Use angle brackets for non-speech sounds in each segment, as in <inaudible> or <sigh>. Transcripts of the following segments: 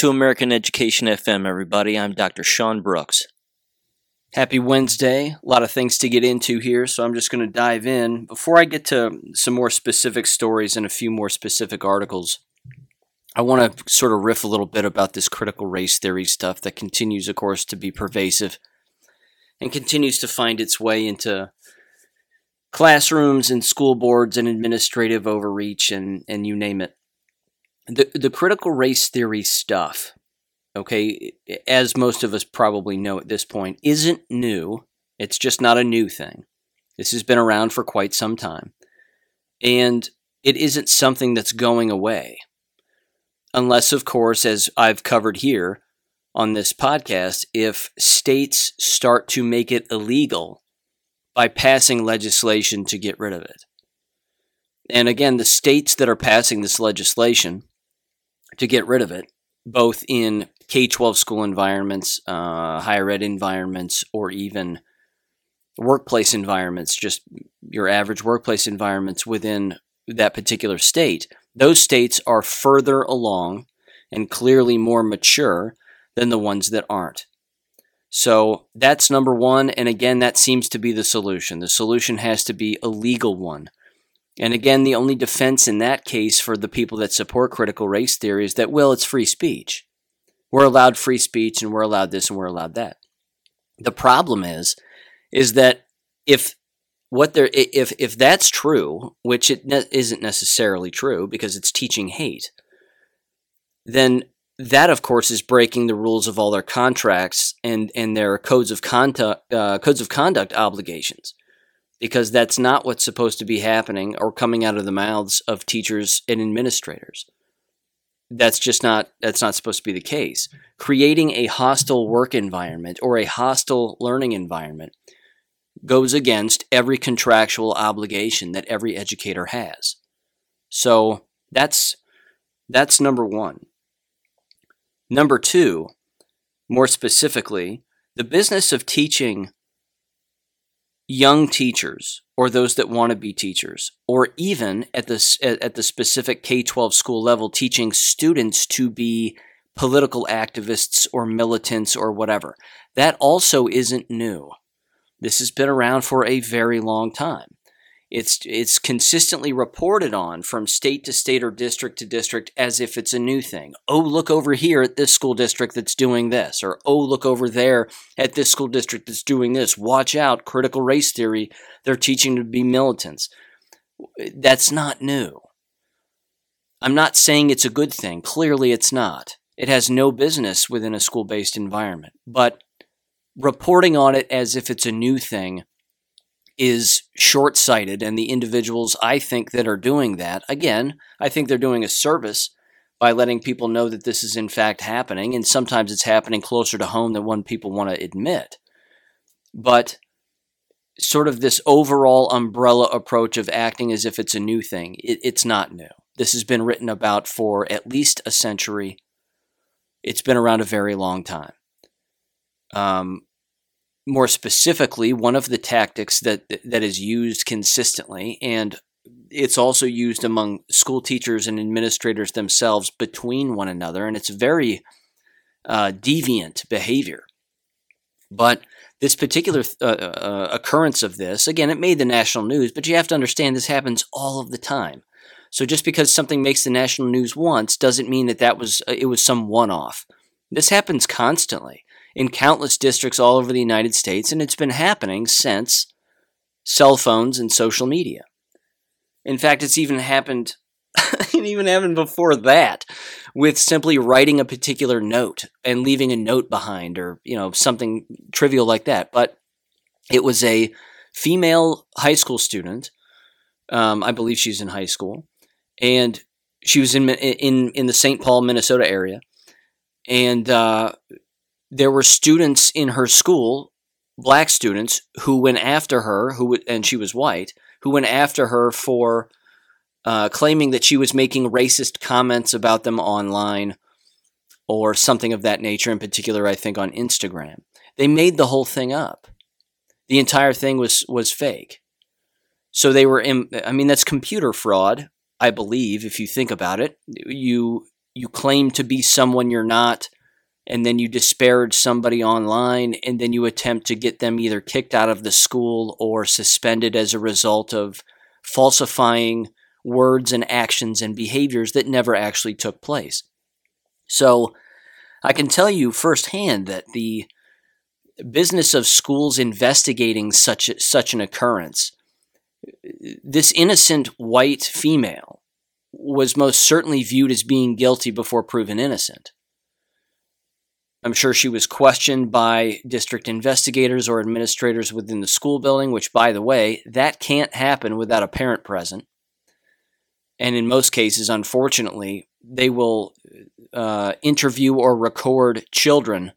To American Education FM, everybody. I'm Dr. Sean Brooks. Happy Wednesday. A lot of things to get into here, so I'm just going to dive in. Before I get to some more specific stories and a few more specific articles, I want to sort of riff a little bit about this critical race theory stuff that continues, of course, to be pervasive and continues to find its way into classrooms and school boards and administrative overreach and, and you name it. The, the critical race theory stuff, okay, as most of us probably know at this point, isn't new. It's just not a new thing. This has been around for quite some time. And it isn't something that's going away. Unless, of course, as I've covered here on this podcast, if states start to make it illegal by passing legislation to get rid of it. And again, the states that are passing this legislation to get rid of it, both in K 12 school environments, uh, higher ed environments, or even workplace environments, just your average workplace environments within that particular state, those states are further along and clearly more mature than the ones that aren't. So that's number one. And again, that seems to be the solution. The solution has to be a legal one. And again, the only defense in that case for the people that support critical race theory is that, well, it's free speech. We're allowed free speech and we're allowed this and we're allowed that. The problem is, is that if what there if if that's true, which it ne- isn't necessarily true because it's teaching hate, then that of course is breaking the rules of all their contracts and and their codes of conduct uh, codes of conduct obligations because that's not what's supposed to be happening or coming out of the mouths of teachers and administrators. That's just not that's not supposed to be the case. Creating a hostile work environment or a hostile learning environment goes against every contractual obligation that every educator has. So that's that's number 1 Number two, more specifically, the business of teaching young teachers or those that want to be teachers, or even at the, at the specific K 12 school level, teaching students to be political activists or militants or whatever. That also isn't new. This has been around for a very long time. It's it's consistently reported on from state to state or district to district as if it's a new thing. Oh, look over here at this school district that's doing this, or oh, look over there at this school district that's doing this. Watch out, critical race theory. They're teaching to be militants. That's not new. I'm not saying it's a good thing. Clearly, it's not. It has no business within a school based environment. But reporting on it as if it's a new thing is short sighted. And the individuals I think that are doing that, again, I think they're doing a service by letting people know that this is in fact happening. And sometimes it's happening closer to home than one people want to admit. But sort of this overall umbrella approach of acting as if it's a new thing, it, it's not new. This has been written about for at least a century. It's been around a very long time. Um, more specifically, one of the tactics that that is used consistently, and it's also used among school teachers and administrators themselves between one another, and it's very uh, deviant behavior. But this particular uh, uh, occurrence of this, again, it made the national news, but you have to understand this happens all of the time. So just because something makes the national news once doesn't mean that that was uh, it was some one-off. This happens constantly in countless districts all over the United States, and it's been happening since cell phones and social media. In fact, it's even happened <laughs> it even happened before that with simply writing a particular note and leaving a note behind or, you know, something trivial like that. But it was a female high school student. Um, I believe she's in high school, and she was in in in the St. Paul, Minnesota area, and uh, there were students in her school, black students, who went after her, who and she was white, who went after her for uh, claiming that she was making racist comments about them online or something of that nature. In particular, I think on Instagram, they made the whole thing up. The entire thing was was fake. So they were. In, I mean, that's computer fraud. I believe, if you think about it, you you claim to be someone you're not, and then you disparage somebody online, and then you attempt to get them either kicked out of the school or suspended as a result of falsifying words and actions and behaviors that never actually took place. So I can tell you firsthand that the business of schools investigating such such an occurrence this innocent white female was most certainly viewed as being guilty before proven innocent. I'm sure she was questioned by district investigators or administrators within the school building, which, by the way, that can't happen without a parent present. And in most cases, unfortunately, they will uh, interview or record children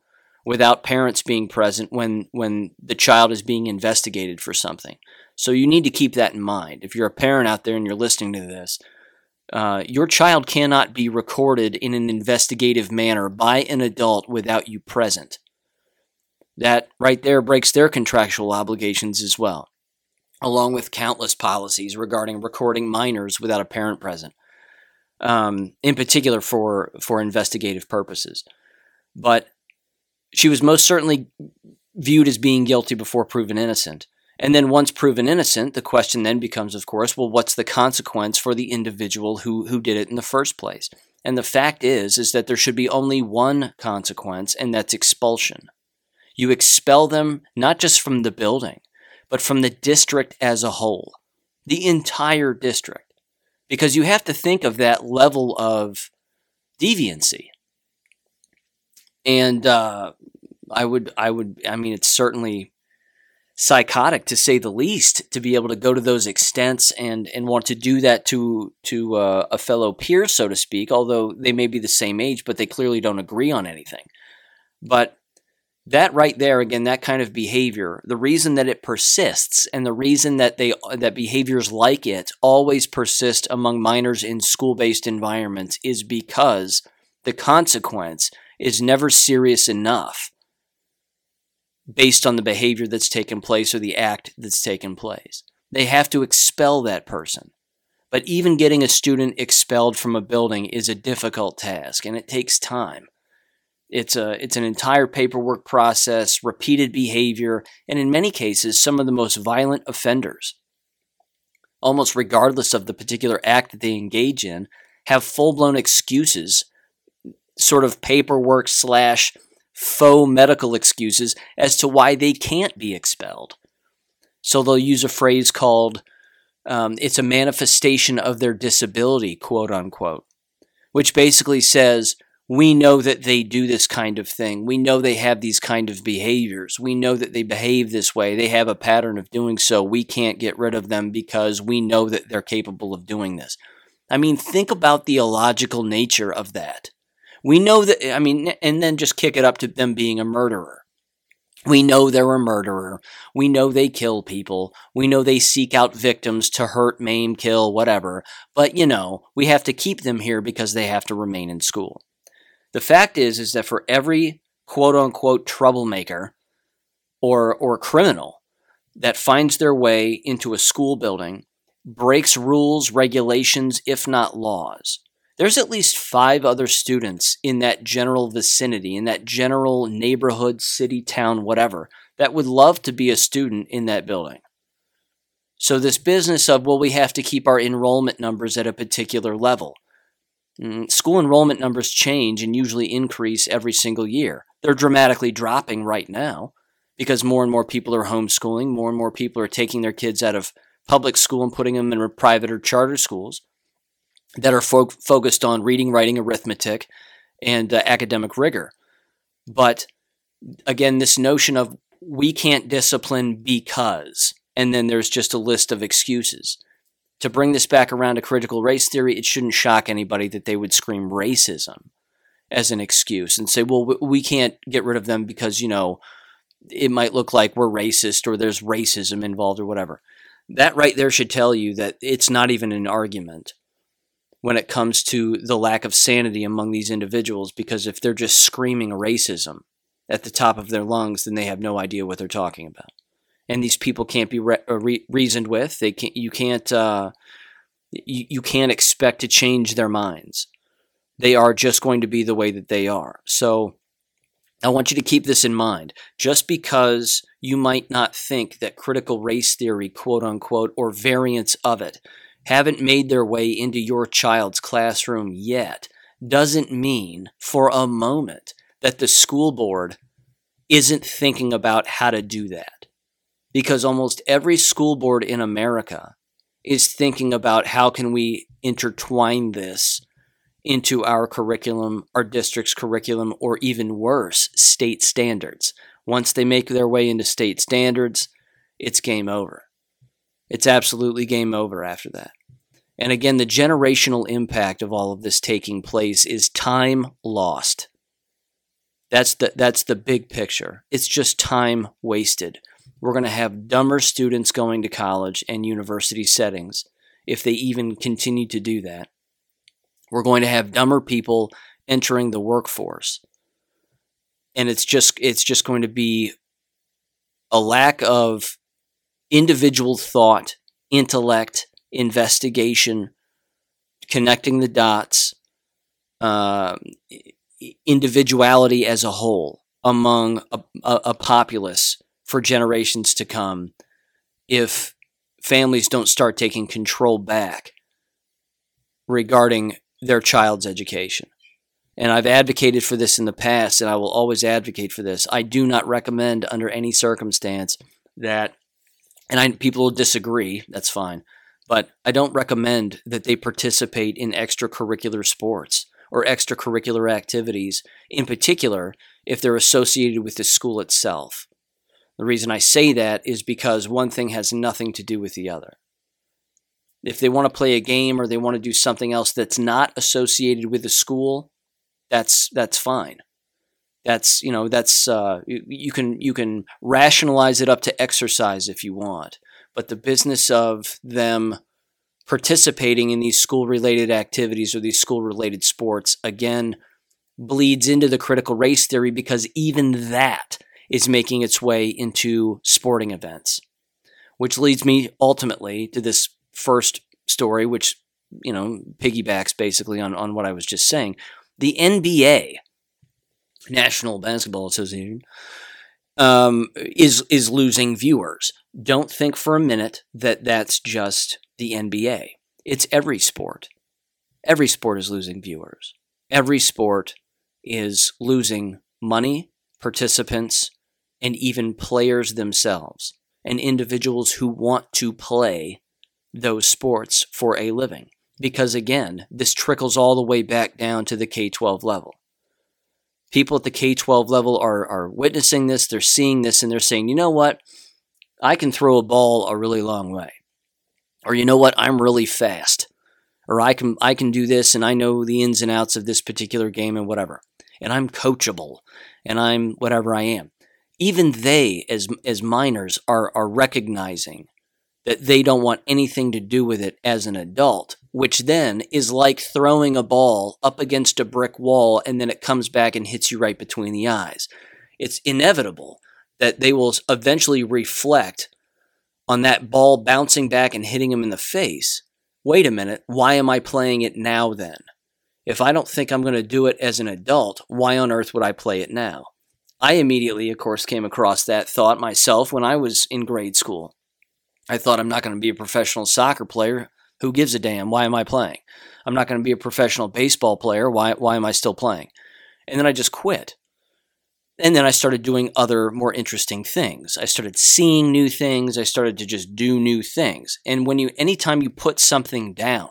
without parents being present when, when the child is being investigated for something. So you need to keep that in mind. If you're a parent out there and you're listening to this, uh, your child cannot be recorded in an investigative manner by an adult without you present. That right there breaks their contractual obligations as well, along with countless policies regarding recording minors without a parent present, um, in particular for, for investigative purposes. But she was most certainly viewed as being guilty before proven innocent. And then once proven innocent, the question then becomes, of course, well, what's the consequence for the individual who, who did it in the first place? And the fact is, is that there should be only one consequence, and that's expulsion. You expel them not just from the building, but from the district as a whole, the entire district. Because you have to think of that level of deviancy. And uh, I would, I would, I mean, it's certainly psychotic to say the least to be able to go to those extents and and want to do that to to uh, a fellow peer so to speak although they may be the same age but they clearly don't agree on anything. But that right there again that kind of behavior the reason that it persists and the reason that they that behaviors like it always persist among minors in school-based environments is because the consequence is never serious enough based on the behavior that's taken place or the act that's taken place. They have to expel that person. But even getting a student expelled from a building is a difficult task and it takes time. It's a it's an entire paperwork process, repeated behavior, and in many cases some of the most violent offenders. Almost regardless of the particular act that they engage in, have full-blown excuses, sort of paperwork slash faux medical excuses as to why they can't be expelled. So they'll use a phrase called, um, it's a manifestation of their disability, quote unquote, which basically says, we know that they do this kind of thing. We know they have these kind of behaviors. We know that they behave this way. They have a pattern of doing so. We can't get rid of them because we know that they're capable of doing this. I mean, think about the illogical nature of that. We know that, I mean, and then just kick it up to them being a murderer. We know they're a murderer. We know they kill people. We know they seek out victims to hurt, maim, kill, whatever. But, you know, we have to keep them here because they have to remain in school. The fact is, is that for every quote unquote troublemaker or, or criminal that finds their way into a school building, breaks rules, regulations, if not laws, there's at least five other students in that general vicinity, in that general neighborhood, city, town, whatever, that would love to be a student in that building. So, this business of, well, we have to keep our enrollment numbers at a particular level. Mm, school enrollment numbers change and usually increase every single year. They're dramatically dropping right now because more and more people are homeschooling, more and more people are taking their kids out of public school and putting them in private or charter schools that are fo- focused on reading, writing, arithmetic, and uh, academic rigor. But again, this notion of we can't discipline because, and then there's just a list of excuses. To bring this back around to critical race theory, it shouldn't shock anybody that they would scream racism as an excuse and say, well, we can't get rid of them because, you know, it might look like we're racist or there's racism involved or whatever. That right there should tell you that it's not even an argument when it comes to the lack of sanity among these individuals because if they're just screaming racism at the top of their lungs, then they have no idea what they're talking about. And these people can't be re- uh, re- reasoned with. They can't. You can't. Uh, you, you can't expect to change their minds. they are just going to be the way that they are. So I want you to keep this in mind. Just because you might not think that critical race theory, quote unquote, or variants of it haven't made their way into your child's classroom yet, doesn't mean for a moment that the school board isn't thinking about how to do that. Because almost every school board in America is thinking about how can we intertwine this into our curriculum, our district's curriculum, or even worse, state standards. Once they make their way into state standards, it's game over. It's absolutely game over after that. And again, the generational impact of all of this taking place is time lost. That's the that's the big picture. It's just time wasted. We're going to have dumber students going to college and university settings if they even continue to do that. We're going to have dumber people entering the workforce. And it's just it's just going to be a lack of individual thought, intellect, investigation, connecting the dots, uh, individuality as a whole among a, a, a populace for generations to come if families don't start taking control back regarding their child's education. And I've advocated for this in the past, and I will always advocate for this. I do not recommend, under any circumstance, that, and I, people will disagree, that's fine, but I don't recommend that they participate in extracurricular sports or extracurricular activities, in particular, if they're associated with the school itself. The reason I say that is because one thing has nothing to do with the other. If they want to play a game or they want to do something else that's not associated with the school, that's that's fine. That's you know that's uh, you, you can you can rationalize it up to exercise if you want, but the business of them participating in these school related activities or these school related sports again bleeds into the critical race theory because even that is making its way into sporting events. Which leads me ultimately to this first story, which you know piggybacks basically on on what I was just saying. The NBA, National Basketball Association, um, is is losing viewers. Don't think for a minute that that's just the NBA. It's every sport. Every sport is losing viewers. Every sport is losing money, participants, and even players themselves, and individuals who want to play those sports for a living. Because again, this trickles all the way back down to the K 12 level. People at the K 12 level are, are witnessing this, they're seeing this, and they're saying, you know what? I can throw a ball a really long way. Or you know what? I'm really fast. Or I can I can do this and I know the ins and outs of this particular game and whatever. And I'm coachable and I'm whatever I am. Even they as as minors are are recognizing that they don't want anything to do with it as an adult, which then is like throwing a ball up against a brick wall and then it comes back and hits you right between the eyes. It's inevitable that they will eventually reflect on that ball bouncing back and hitting them in the face. Wait a minute, why am I playing it now then? If I don't think I'm going to do it as an adult, why on earth would I play it now? I immediately, of course, came across that thought myself when I was in grade school. I thought I'm not going to be a professional soccer player. Who gives a damn? Why am I playing? I'm not going to be a professional baseball player. Why, why am I still playing? And then I just quit. And then I started doing other more interesting things. I started seeing new things. I started to just do new things. And when you, anytime you put something down,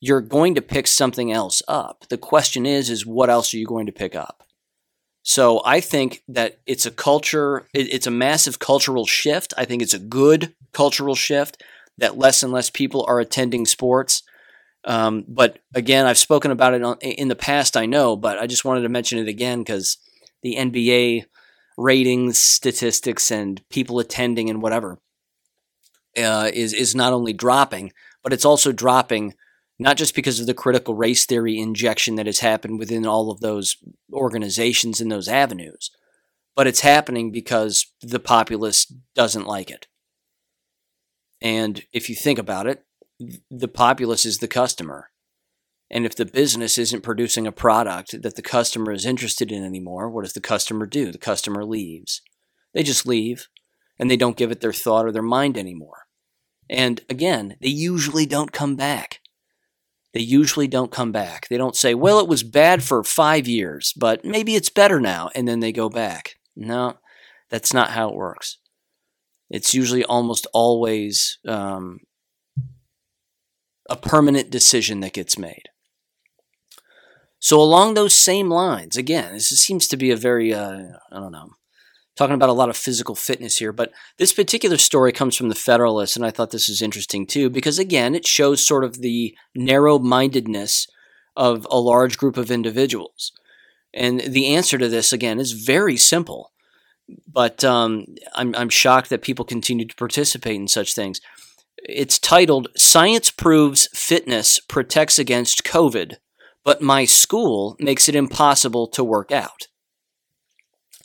you're going to pick something else up. The question is, is what else are you going to pick up? So I think that it's a culture, it's a massive cultural shift. I think it's a good cultural shift that less and less people are attending sports. Um, but again, I've spoken about it in the past, I know, but I just wanted to mention it again because the NBA ratings, statistics, and people attending and whatever uh, is is not only dropping, but it's also dropping not just because of the critical race theory injection that has happened within all of those organizations and those avenues, but it's happening because the populace doesn't like it. And if you think about it, the populace is the customer. And if the business isn't producing a product that the customer is interested in anymore, what does the customer do? The customer leaves. They just leave and they don't give it their thought or their mind anymore. And again, they usually don't come back. They usually don't come back. They don't say, well, it was bad for five years, but maybe it's better now. And then they go back. No, that's not how it works. It's usually almost always um, a permanent decision that gets made. So, along those same lines, again, this seems to be a very, uh, I don't know, talking about a lot of physical fitness here, but this particular story comes from the Federalist, and I thought this was interesting too, because again, it shows sort of the narrow mindedness of a large group of individuals. And the answer to this, again, is very simple, but um, I'm, I'm shocked that people continue to participate in such things. It's titled Science Proves Fitness Protects Against COVID but my school makes it impossible to work out.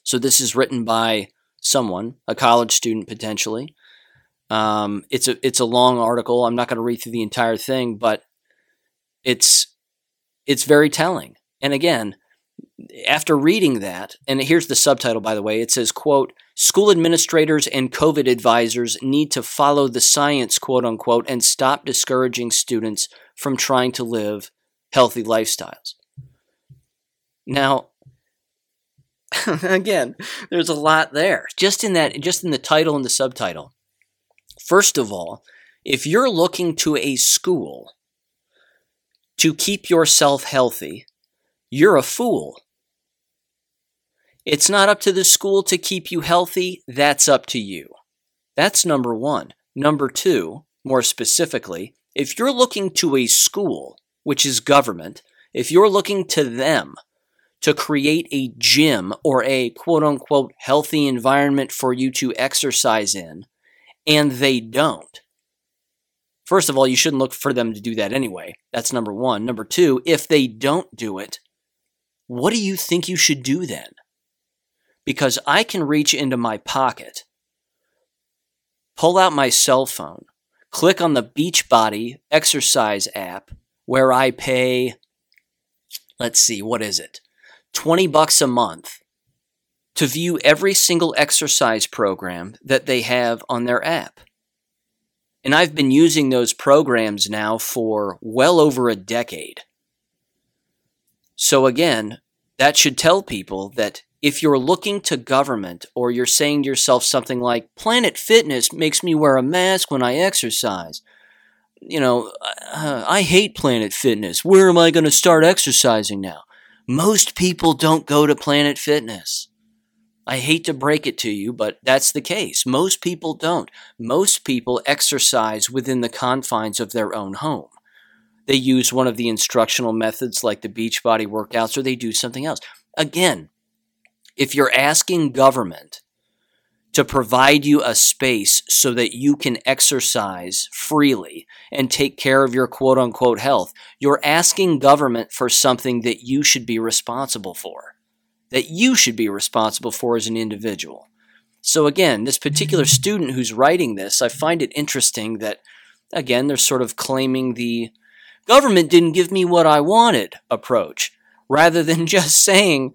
So this is written by someone, a college student potentially. Um, it's a it's a long article. I'm not going to read through the entire thing, but it's it's very telling. And again, after reading that, and here's the subtitle by the way, it says, quote, school administrators and COVID advisors need to follow the science, quote unquote, and stop discouraging students from trying to live healthy lifestyles. Now, <laughs> again, there's a lot there. Just in that just in the title and the subtitle. First of all, if you're looking to a school to keep yourself healthy, you're a fool. It's not up to the school to keep you healthy, that's up to you. That's number 1. Number 2, more specifically, if you're looking to a school which is government, if you're looking to them to create a gym or a quote unquote healthy environment for you to exercise in, and they don't, first of all, you shouldn't look for them to do that anyway. That's number one. Number two, if they don't do it, what do you think you should do then? Because I can reach into my pocket, pull out my cell phone, click on the Beachbody exercise app, where I pay, let's see, what is it? 20 bucks a month to view every single exercise program that they have on their app. And I've been using those programs now for well over a decade. So, again, that should tell people that if you're looking to government or you're saying to yourself something like, Planet Fitness makes me wear a mask when I exercise, you know, uh, I hate Planet Fitness. Where am I going to start exercising now? Most people don't go to Planet Fitness. I hate to break it to you, but that's the case. Most people don't. Most people exercise within the confines of their own home. They use one of the instructional methods like the Beachbody workouts or they do something else. Again, if you're asking government to provide you a space so that you can exercise freely and take care of your quote unquote health. You're asking government for something that you should be responsible for, that you should be responsible for as an individual. So, again, this particular mm-hmm. student who's writing this, I find it interesting that, again, they're sort of claiming the government didn't give me what I wanted approach rather than <laughs> just saying,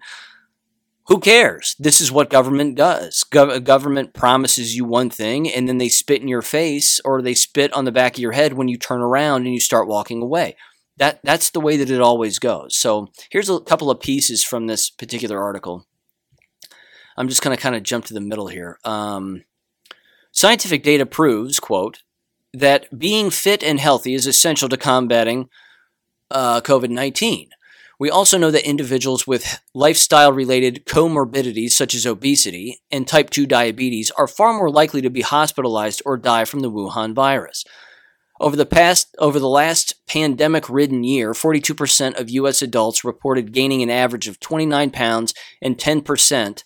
who cares? This is what government does. Go- government promises you one thing and then they spit in your face or they spit on the back of your head when you turn around and you start walking away. That that's the way that it always goes. So, here's a couple of pieces from this particular article. I'm just going to kind of jump to the middle here. Um, scientific data proves, quote, that being fit and healthy is essential to combating uh, COVID 19. We also know that individuals with lifestyle related comorbidities such as obesity and type 2 diabetes are far more likely to be hospitalized or die from the Wuhan virus. Over the past over the last pandemic ridden year, 42% of US adults reported gaining an average of 29 pounds and 10%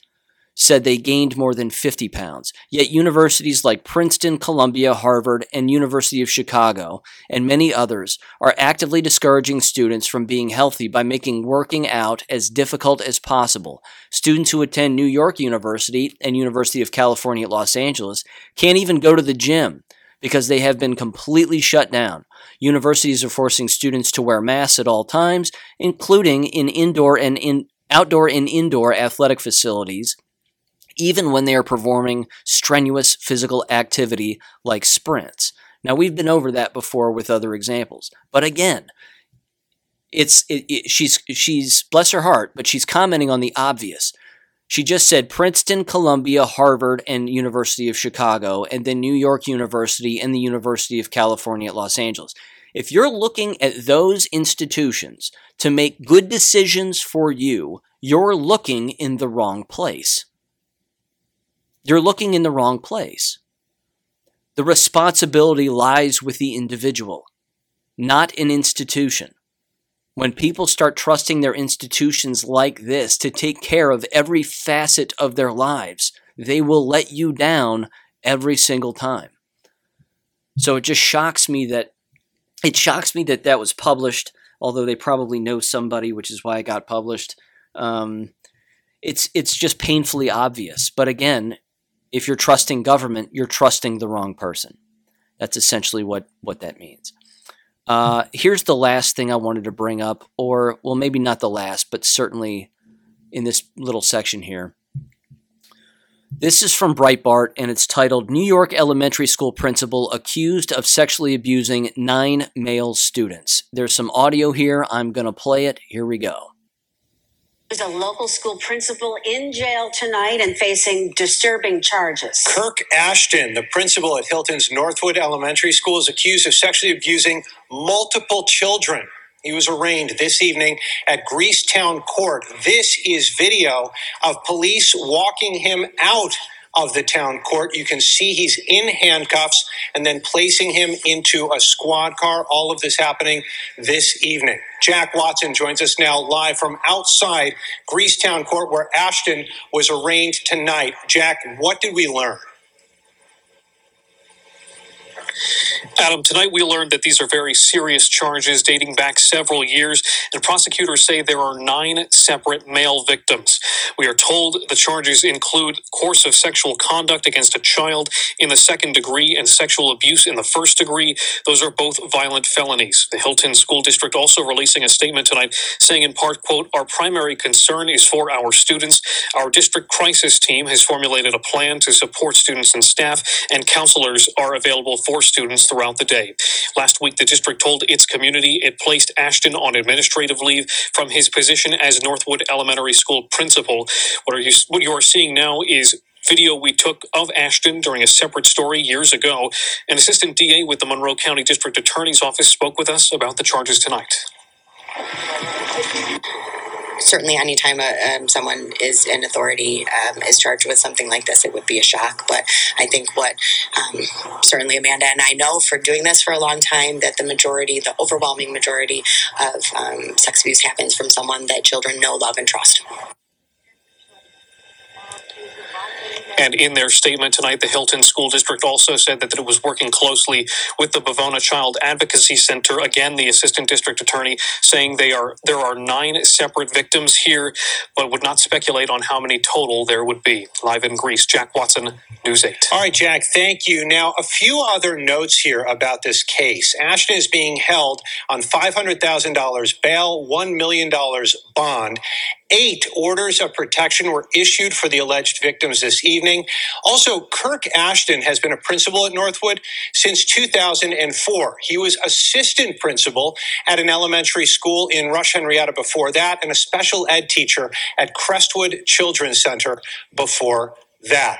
said they gained more than 50 pounds. Yet universities like Princeton, Columbia, Harvard, and University of Chicago, and many others, are actively discouraging students from being healthy by making working out as difficult as possible. Students who attend New York University and University of California at Los Angeles can't even go to the gym because they have been completely shut down. Universities are forcing students to wear masks at all times, including in indoor and in outdoor and indoor athletic facilities, even when they are performing strenuous physical activity like sprints. Now we've been over that before with other examples, but again, it's it, it, she's she's bless her heart, but she's commenting on the obvious. She just said Princeton, Columbia, Harvard, and University of Chicago, and then New York University and the University of California at Los Angeles. If you're looking at those institutions to make good decisions for you, you're looking in the wrong place. You're looking in the wrong place. The responsibility lies with the individual, not an institution. When people start trusting their institutions like this to take care of every facet of their lives, they will let you down every single time. So it just shocks me that it shocks me that that was published, although they probably know somebody, which is why it got published. Um, it's it's just painfully obvious. But again, if you're trusting government, you're trusting the wrong person. That's essentially what what that means. Uh, here's the last thing I wanted to bring up, or, well, maybe not the last, but certainly in this little section here. This is from Breitbart, and it's titled New York Elementary School Principal Accused of Sexually Abusing Nine Male Students. There's some audio here. I'm going to play it. Here we go. There's a local school principal in jail tonight and facing disturbing charges. Kirk Ashton, the principal at Hilton's Northwood Elementary School, is accused of sexually abusing multiple children. He was arraigned this evening at Greecetown Court. This is video of police walking him out of the town court. You can see he's in handcuffs and then placing him into a squad car. All of this happening this evening. Jack Watson joins us now live from outside Greecetown Court where Ashton was arraigned tonight. Jack, what did we learn? Adam, tonight we learned that these are very serious charges dating back several years, and prosecutors say there are nine separate male victims. We are told the charges include course of sexual conduct against a child in the second degree and sexual abuse in the first degree. Those are both violent felonies. The Hilton School District also releasing a statement tonight saying in part, quote, our primary concern is for our students. Our district crisis team has formulated a plan to support students and staff, and counselors are available for students throughout the day. Last week, the district told its community it placed Ashton on administrative leave from his position as Northwood Elementary School principal. What are you what you are seeing now is video we took of Ashton during a separate story years ago. An assistant DA with the Monroe County District Attorney's Office spoke with us about the charges tonight certainly anytime a, um, someone is in authority um, is charged with something like this, it would be a shock. But I think what um, certainly Amanda and I know for doing this for a long time that the majority, the overwhelming majority of um, sex abuse happens from someone that children know, love, and trust. And in their statement tonight, the Hilton School District also said that, that it was working closely with the Bivona Child Advocacy Center. Again, the assistant district attorney saying they are there are nine separate victims here, but would not speculate on how many total there would be. Live in Greece, Jack Watson, News 8. All right, Jack, thank you. Now, a few other notes here about this case. Ashton is being held on $500,000 bail, $1 million bond. Eight orders of protection were issued for the alleged victims this evening. Also, Kirk Ashton has been a principal at Northwood since 2004. He was assistant principal at an elementary school in Rush Henrietta before that, and a special ed teacher at Crestwood Children's Center before that.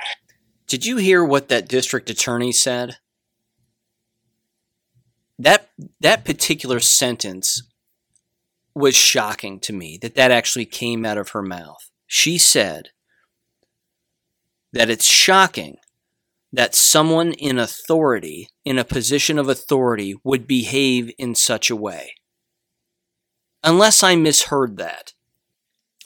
Did you hear what that district attorney said? That that particular sentence was shocking to me that that actually came out of her mouth. She said that it's shocking that someone in authority, in a position of authority, would behave in such a way. Unless I misheard that.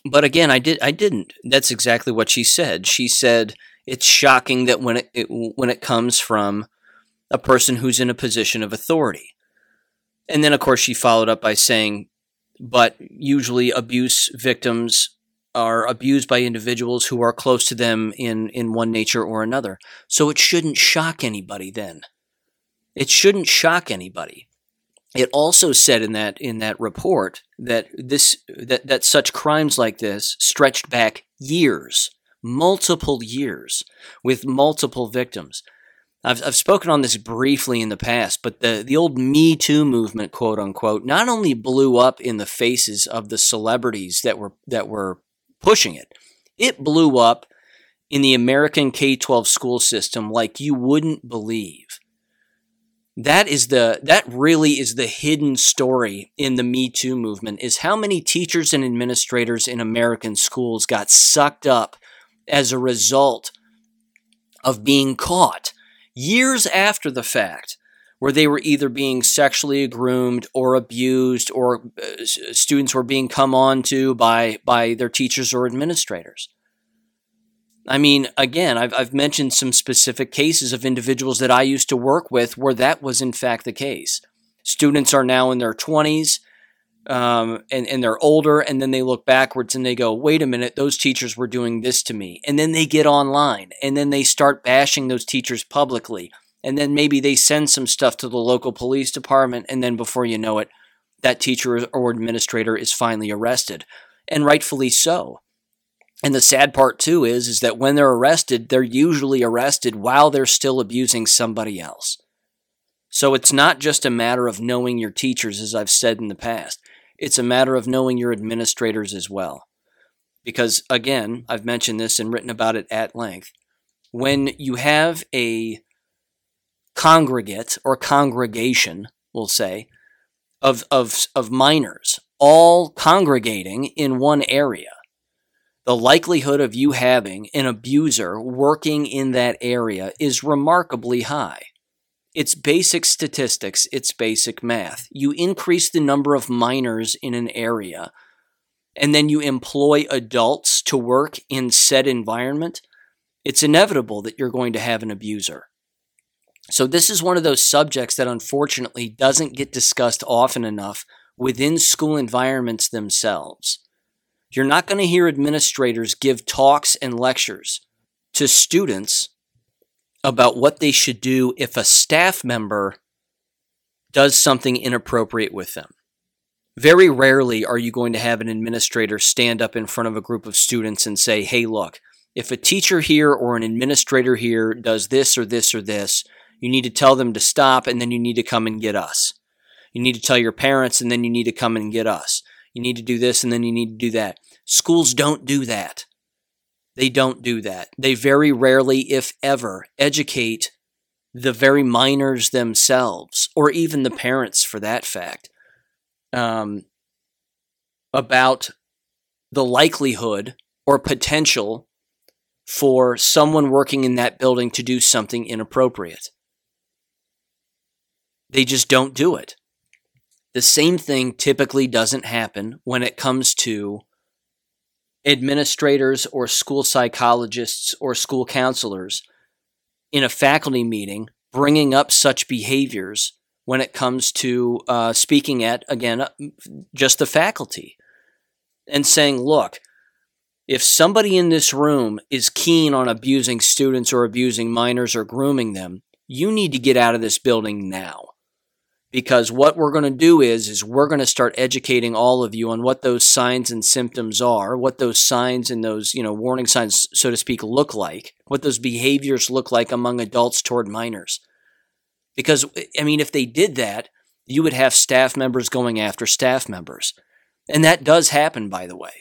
But again, I did I didn't. That's exactly what she said. She said it's shocking that when it, it when it comes from a person who's in a position of authority. And then of course she followed up by saying but usually abuse victims are abused by individuals who are close to them in, in one nature or another. So it shouldn't shock anybody then. It shouldn't shock anybody. it also said in that in that report that this that, that such crimes like this stretched back years, multiple years, with multiple victims. I've, I've spoken on this briefly in the past, but the, the old Me Too movement, quote unquote, not only blew up in the faces of the celebrities that were that were pushing it, it blew up in the American K 12 school system like you wouldn't believe. That is the that really is the hidden story in the Me Too movement is how many teachers and administrators in American schools got sucked up as a result of being caught years after the fact where they were either being sexually groomed or abused or uh, students were being come on to by by their teachers or administrators. I mean, again, I've, I've mentioned some specific cases of individuals that I used to work with where that was in fact the case. Students are now in their 20s um, and, and they're older, and then they look backwards and they go, wait a minute, those teachers were doing this to me. And then they get online and then they start bashing those teachers publicly. And then maybe they send some stuff to the local police department, and then before you know it, that teacher or administrator is finally arrested. And rightfully so. And the sad part too is is that when they're arrested, they're usually arrested while they're still abusing somebody else. So it's not just a matter of knowing your teachers as I've said in the past. It's a matter of knowing your administrators as well. Because again, I've mentioned this and written about it at length. When you have a congregate or congregation, we'll say, of, of, of minors all congregating in one area, the likelihood of you having an abuser working in that area is remarkably high. It's basic statistics, it's basic math. You increase the number of minors in an area, and then you employ adults to work in said environment, it's inevitable that you're going to have an abuser. So, this is one of those subjects that unfortunately doesn't get discussed often enough within school environments themselves. You're not going to hear administrators give talks and lectures to students about what they should do if a staff member does something inappropriate with them. Very rarely are you going to have an administrator stand up in front of a group of students and say, hey, look, if a teacher here or an administrator here does this or this or this, you need to tell them to stop and then you need to come and get us. You need to tell your parents and then you need to come and get us. You need to do this and then you need to do that. Schools don't do that. They don't do that. They very rarely, if ever, educate the very minors themselves, or even the parents for that fact, um, about the likelihood or potential for someone working in that building to do something inappropriate. They just don't do it. The same thing typically doesn't happen when it comes to administrators or school psychologists or school counselors in a faculty meeting bringing up such behaviors when it comes to uh, speaking at, again, uh, just the faculty and saying, look, if somebody in this room is keen on abusing students or abusing minors or grooming them, you need to get out of this building now because what we're going to do is is we're going to start educating all of you on what those signs and symptoms are what those signs and those you know warning signs so to speak look like what those behaviors look like among adults toward minors. Because i mean if they did that you would have staff members going after staff members. And that does happen by the way.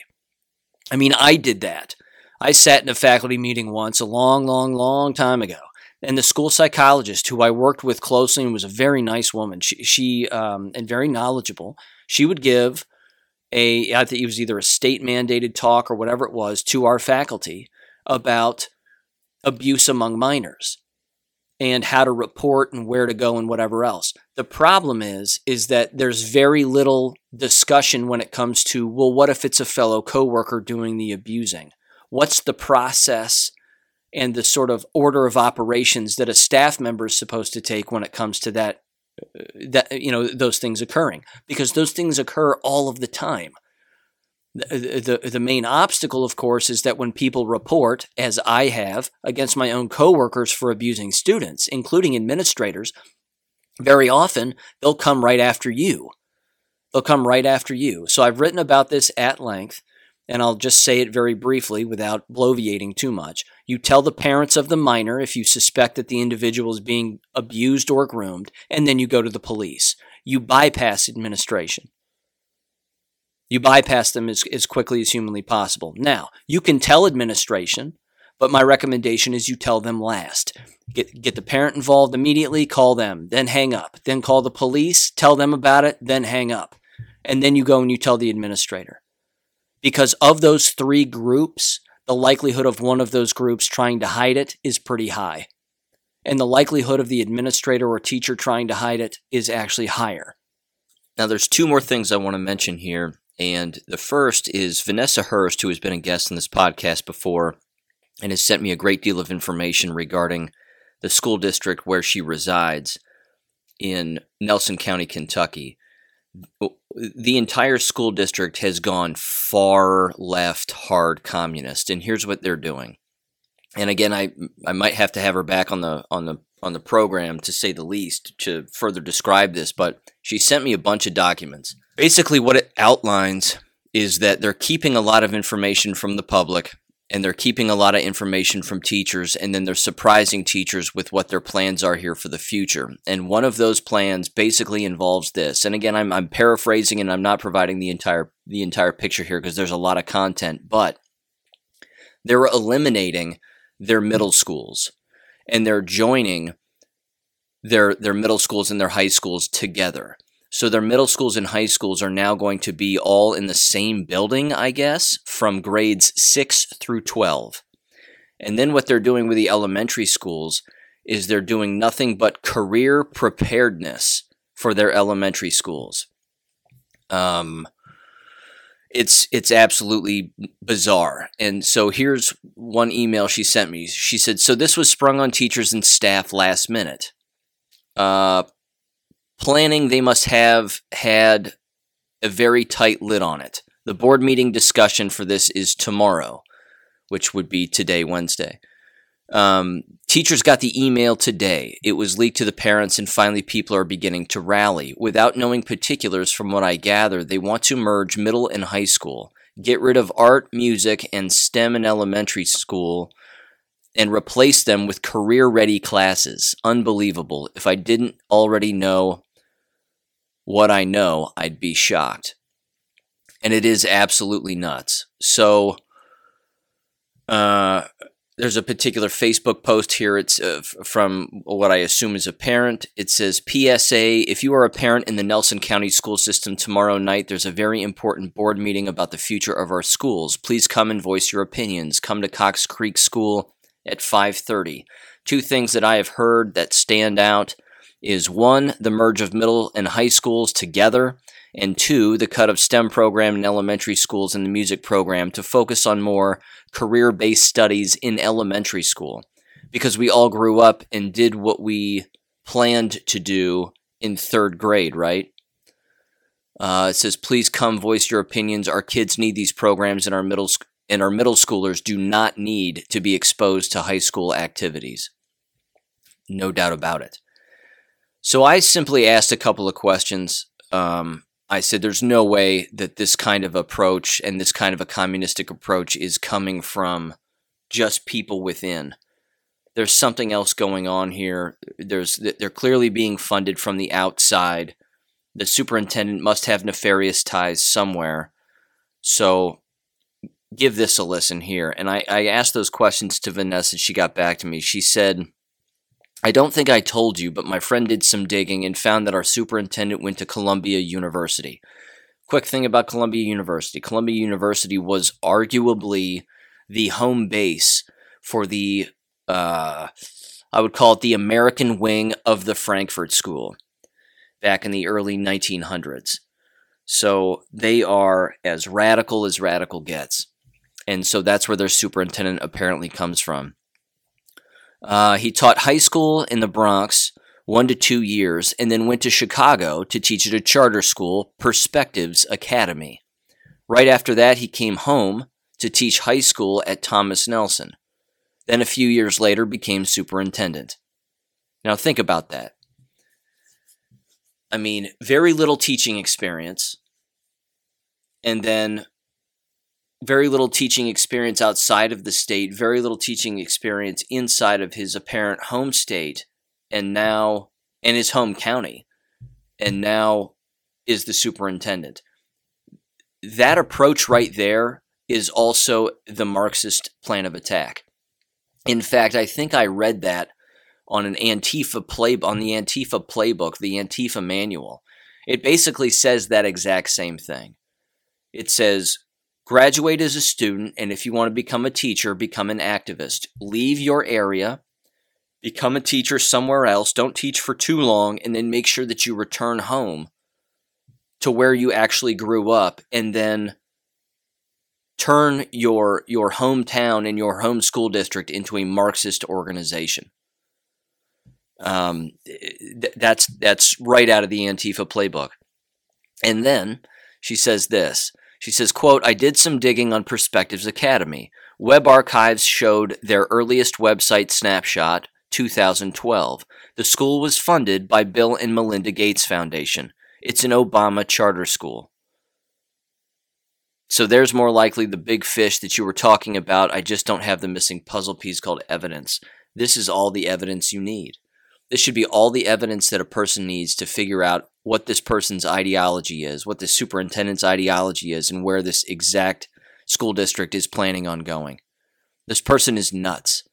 I mean i did that. I sat in a faculty meeting once a long long long time ago and the school psychologist who I worked with closely and was a very nice woman. She, she um, and very knowledgeable. She would give a I think it was either a state mandated talk or whatever it was to our faculty about abuse among minors and how to report and where to go and whatever else. The problem is is that there's very little discussion when it comes to well what if it's a fellow coworker doing the abusing? What's the process and the sort of order of operations that a staff member is supposed to take when it comes to that uh, that you know those things occurring because those things occur all of the time uh, the, the the main obstacle of course is that when people report as i have against my own coworkers for abusing students including administrators very often they'll come right after you. They'll come right after you. So I've written about this at length, and I'll just say it very briefly without bloviating too much. You tell the parents of the minor if you suspect that the individual is being abused or groomed, and then you go to the police. You bypass administration. You bypass them as, as quickly as humanly possible. Now, you can tell administration, but my recommendation is you tell them last. Get, get the parent involved immediately, call them, then hang up. Then call the police, tell them about it, then hang up. And then you go and you tell the administrator. Because of those three groups, the likelihood of one of those groups trying to hide it is pretty high. And the likelihood of the administrator or teacher trying to hide it is actually higher. Now, there's two more things I want to mention here. And the first is Vanessa Hurst, who has been a guest in this podcast before and has sent me a great deal of information regarding the school district where she resides in Nelson County, Kentucky. The entire school district has gone far left, hard communist, and here's what they're doing. And again, I I might have to have her back on the on the on the program to say the least to further describe this, but she sent me a bunch of documents. Basically, what it outlines is that they're keeping a lot of information from the public and they're keeping a lot of information from teachers and then they're surprising teachers with what their plans are here for the future. And one of those plans basically involves this. And again i'm, I'm paraphrasing and i'm not providing the entire the entire picture here because there's a lot of content but they're eliminating their middle schools and they're joining their their middle schools and their high schools together so their middle schools and high schools are now going to be all in the same building, I guess, from grades 6 through 12. And then what they're doing with the elementary schools is they're doing nothing but career preparedness for their elementary schools. Um, it's it's absolutely bizarre. And so here's one email she sent me. She said, "So this was sprung on teachers and staff last minute. Uh, planning, they must have had a very tight lid on it. The board meeting discussion for this is tomorrow, which would be today, Wednesday. Um, teachers got the email today. It was leaked to the parents, and finally, people are beginning to rally. Without knowing particulars, from what I gather, they want to merge middle and high school, get rid of art, music, and STEM in elementary school, and replace them with career ready classes. Unbelievable. If I didn't already know what I know, I'd be shocked. And it is absolutely nuts. So, uh, there's a particular Facebook post here. It's uh, from what I assume is a parent. It says PSA If you are a parent in the Nelson County school system tomorrow night, there's a very important board meeting about the future of our schools. Please come and voice your opinions. Come to Cox Creek School at 5:30. Two things that I have heard that stand out is one, the merge of middle and high schools together, and two, the cut of STEM program in elementary schools and the music program to focus on more career based studies in elementary school. Because we all grew up and did what we planned to do in third grade, right? Uh, it says, please come voice your opinions. Our kids need these programs, and our middle sc- and our middle schoolers do not need to be exposed to high school activities. No doubt about it. So I simply asked a couple of questions. Um, I said, there's no way that this kind of approach and this kind of a communistic approach is coming from just people within. There's something else going on here. There's they're clearly being funded from the outside. The superintendent must have nefarious ties somewhere. So give this a listen here. And I, I asked those questions to Vanessa. And she got back to me. She said, I don't think I told you, but my friend did some digging and found that our superintendent went to Columbia University. Quick thing about Columbia University Columbia University was arguably the home base for the, uh, I would call it the American wing of the Frankfurt School back in the early 1900s. So they are as radical as radical gets. And so that's where their superintendent apparently comes from. Uh, he taught high school in the Bronx one to two years and then went to Chicago to teach at a charter school, Perspectives Academy. Right after that, he came home to teach high school at Thomas Nelson. Then a few years later became superintendent. Now think about that. I mean, very little teaching experience, and then very little teaching experience outside of the state, very little teaching experience inside of his apparent home state, and now in his home county, and now is the superintendent. That approach right there is also the Marxist plan of attack. In fact, I think I read that on an Antifa play on the Antifa playbook, the Antifa manual. It basically says that exact same thing. It says graduate as a student and if you want to become a teacher, become an activist. Leave your area, become a teacher somewhere else, don't teach for too long and then make sure that you return home to where you actually grew up and then turn your your hometown and your home school district into a Marxist organization. Um, th- that's that's right out of the Antifa playbook. And then she says this. She says, quote, I did some digging on Perspectives Academy. Web archives showed their earliest website snapshot, 2012. The school was funded by Bill and Melinda Gates Foundation. It's an Obama charter school. So there's more likely the big fish that you were talking about. I just don't have the missing puzzle piece called evidence. This is all the evidence you need. This should be all the evidence that a person needs to figure out what this person's ideology is, what the superintendent's ideology is, and where this exact school district is planning on going. This person is nuts.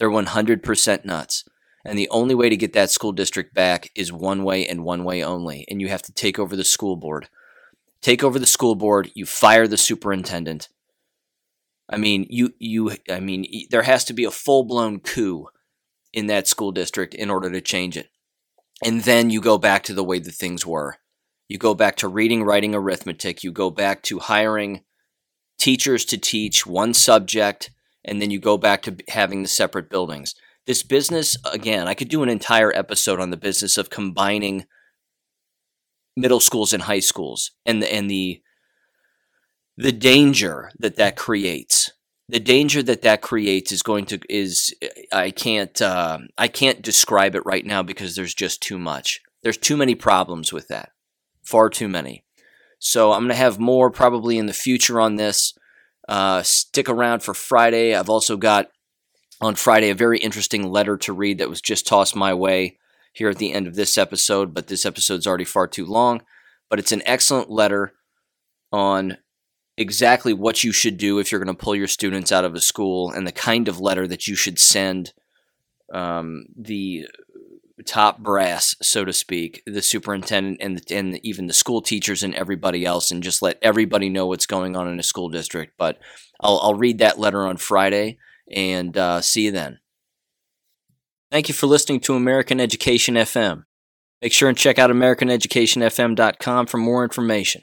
They're 100% nuts. And the only way to get that school district back is one way and one way only. And you have to take over the school board. Take over the school board, you fire the superintendent. I mean, you you I mean, there has to be a full-blown coup in that school district in order to change it. And then you go back to the way the things were. You go back to reading, writing, arithmetic. You go back to hiring teachers to teach one subject, and then you go back to having the separate buildings. This business, again, I could do an entire episode on the business of combining middle schools and high schools and the, and the the danger that that creates the danger that that creates is going to is I can't uh, I can't describe it right now because there's just too much. There's too many problems with that, far too many. So I'm going to have more probably in the future on this. Uh, stick around for Friday. I've also got on Friday a very interesting letter to read that was just tossed my way here at the end of this episode, but this episode's already far too long. But it's an excellent letter on exactly what you should do if you're going to pull your students out of a school and the kind of letter that you should send um, the top brass, so to speak, the superintendent and the, and even the school teachers and everybody else, and just let everybody know what's going on in a school district. But I'll, I'll read that letter on Friday and uh, see you then. Thank you for listening to American Education FM. Make sure and check out AmericanEducationFM.com for more information.